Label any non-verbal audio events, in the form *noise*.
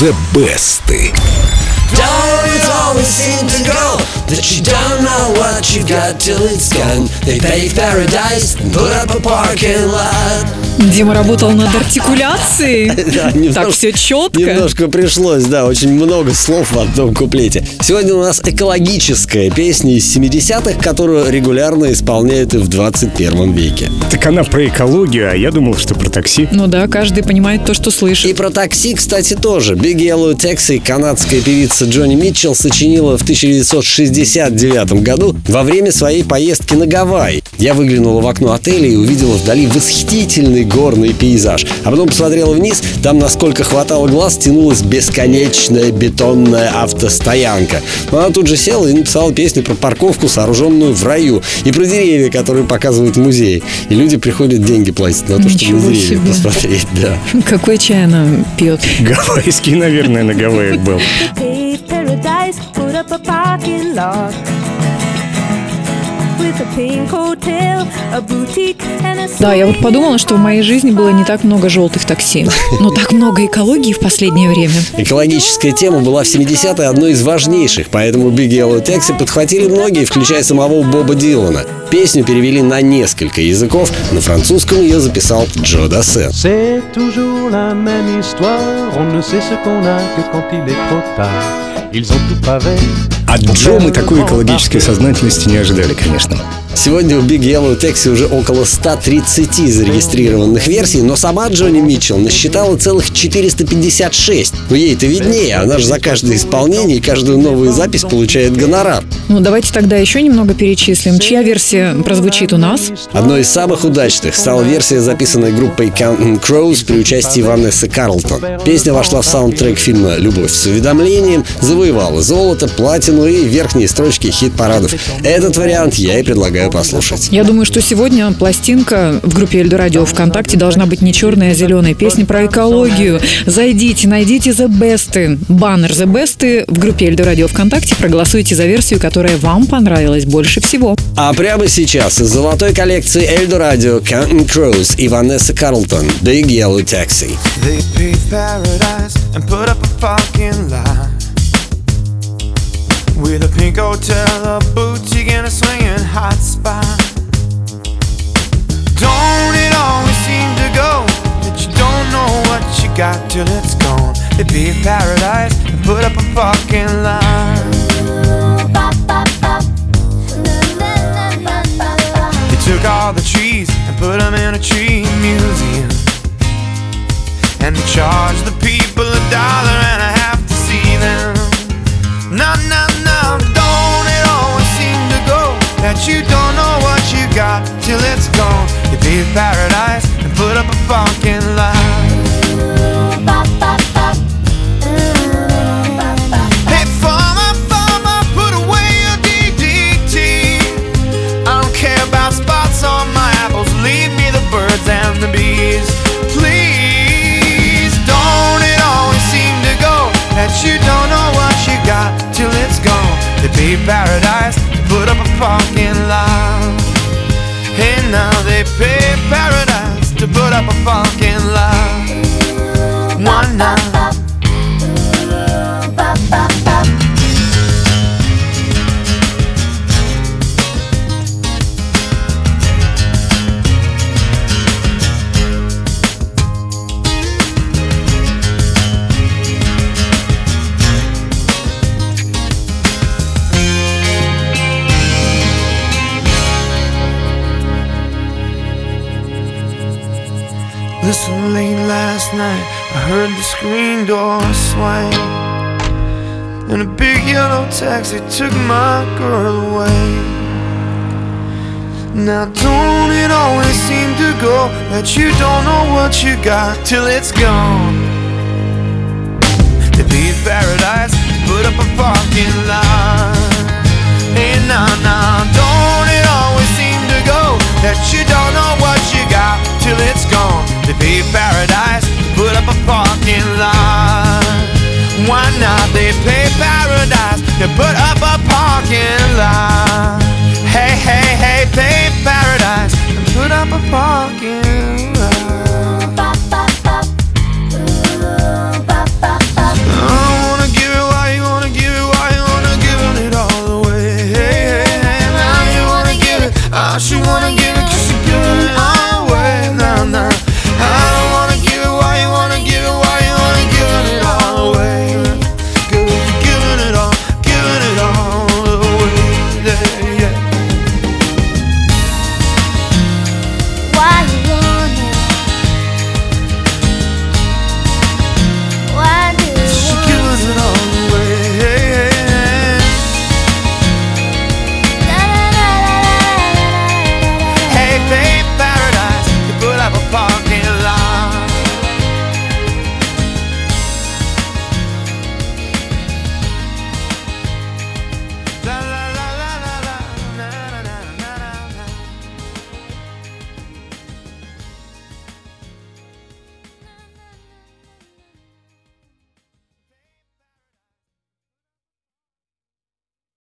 The Best. Don't always seem to go That you don't know what you got till it's gone They pave paradise and put up a parking lot Дима работал над артикуляцией. *laughs* Да, немножко- Так все четко. Немножко пришлось, да, очень много слов в одном куплете. Сегодня у нас экологическая песня из 70-х, которую регулярно исполняют и в 21 веке. Так она про экологию, а я думал, что про такси. Ну да, каждый понимает то, что И слышит. про такси, кстати, тоже. Big Yellow Taxi канадская певица Джонни Митчелл сочинила в 1969 году во время своей поездки на Гавайи. Я выглянула в окно отеля и увидела вдали восхитительный горный пейзаж. А потом посмотрела вниз, там, насколько хватало глаз, тянулась бесконечная бетонная автостоянка. Но она тут же села и написала песню про парковку, сооруженную в раю, и про деревья, которые показывают в музее. И люди приходят деньги платить на то, чтобы Ничего на деревья себе. посмотреть. Да. Какой чай она пьет? Гавайский, наверное, на Гавайях был. Up a parking lot. With a pink hotel, a boutique and a Да, я вот подумала, что в моей жизни было не так много желтых такси. Но так много экологии в последнее время. Экологическая тема была в 70-е одной из важнейших, поэтому Big Yellow Taxi подхватили многие, включая самого Боба Дилана. Песню перевели на несколько языков, на французском ее записал Джо Дассен. C'est toujours la même histoire, on ne sait ce qu'on a que quand il est trop tard. От Джо мы такой экологической сознательности не ожидали, конечно. Сегодня у Big Yellow Taxi уже около 130 зарегистрированных версий, но сама Джонни Митчелл насчитала целых 456. Но ей-то виднее, она же за каждое исполнение и каждую новую запись получает гонорар. Ну, давайте тогда еще немного перечислим. Чья версия прозвучит у нас? Одной из самых удачных стала версия, записанная группой Counting Crows при участии Ванессы Карлтон. Песня вошла в саундтрек фильма «Любовь с уведомлением», завоевала золото, платину и верхние строчки хит-парадов. Этот вариант я и предлагаю послушать. Я думаю, что сегодня пластинка в группе Эльдо Радио ВКонтакте должна быть не черная, а зеленая. Песня про экологию. Зайдите, найдите The Best. Баннер The Best в группе Эльдо Радио ВКонтакте. Проголосуйте за версию, которая вам понравилась больше всего. А прямо сейчас из золотой коллекции Эльдо Радио Counting Crows и Ванесса Карлтон Big Yellow Taxi. They paved paradise and put up a parking lot with a pink hotel, a boutique, and a swinging hot spot. Don't it always seem to go that you don't know what you got till it's gone? They paved paradise and put up a parking lot. They took all the trees and put them in a tree museum. And they charge the people a dollar till it's gone. You paved paradise and put up a farmer, farmer, put away your DDT. I don't care about spots on my apples. Leave me the birds and the bees. Please, don't it always seem to go that you don't know what you got till it's gone? Paradise, put up a parking lot. Hey, now they pay paradise to put up a fucking lot. One night. Listen, late last night, I heard the screen door swing. And a big yellow taxi took my girl away. Now, don't it always seem to go that you don't know what you got till it's gone? They leave paradise, put up a parking lot. They pay paradise, they put up a parking lot. Hey, hey, hey, pay paradise, and put up a parking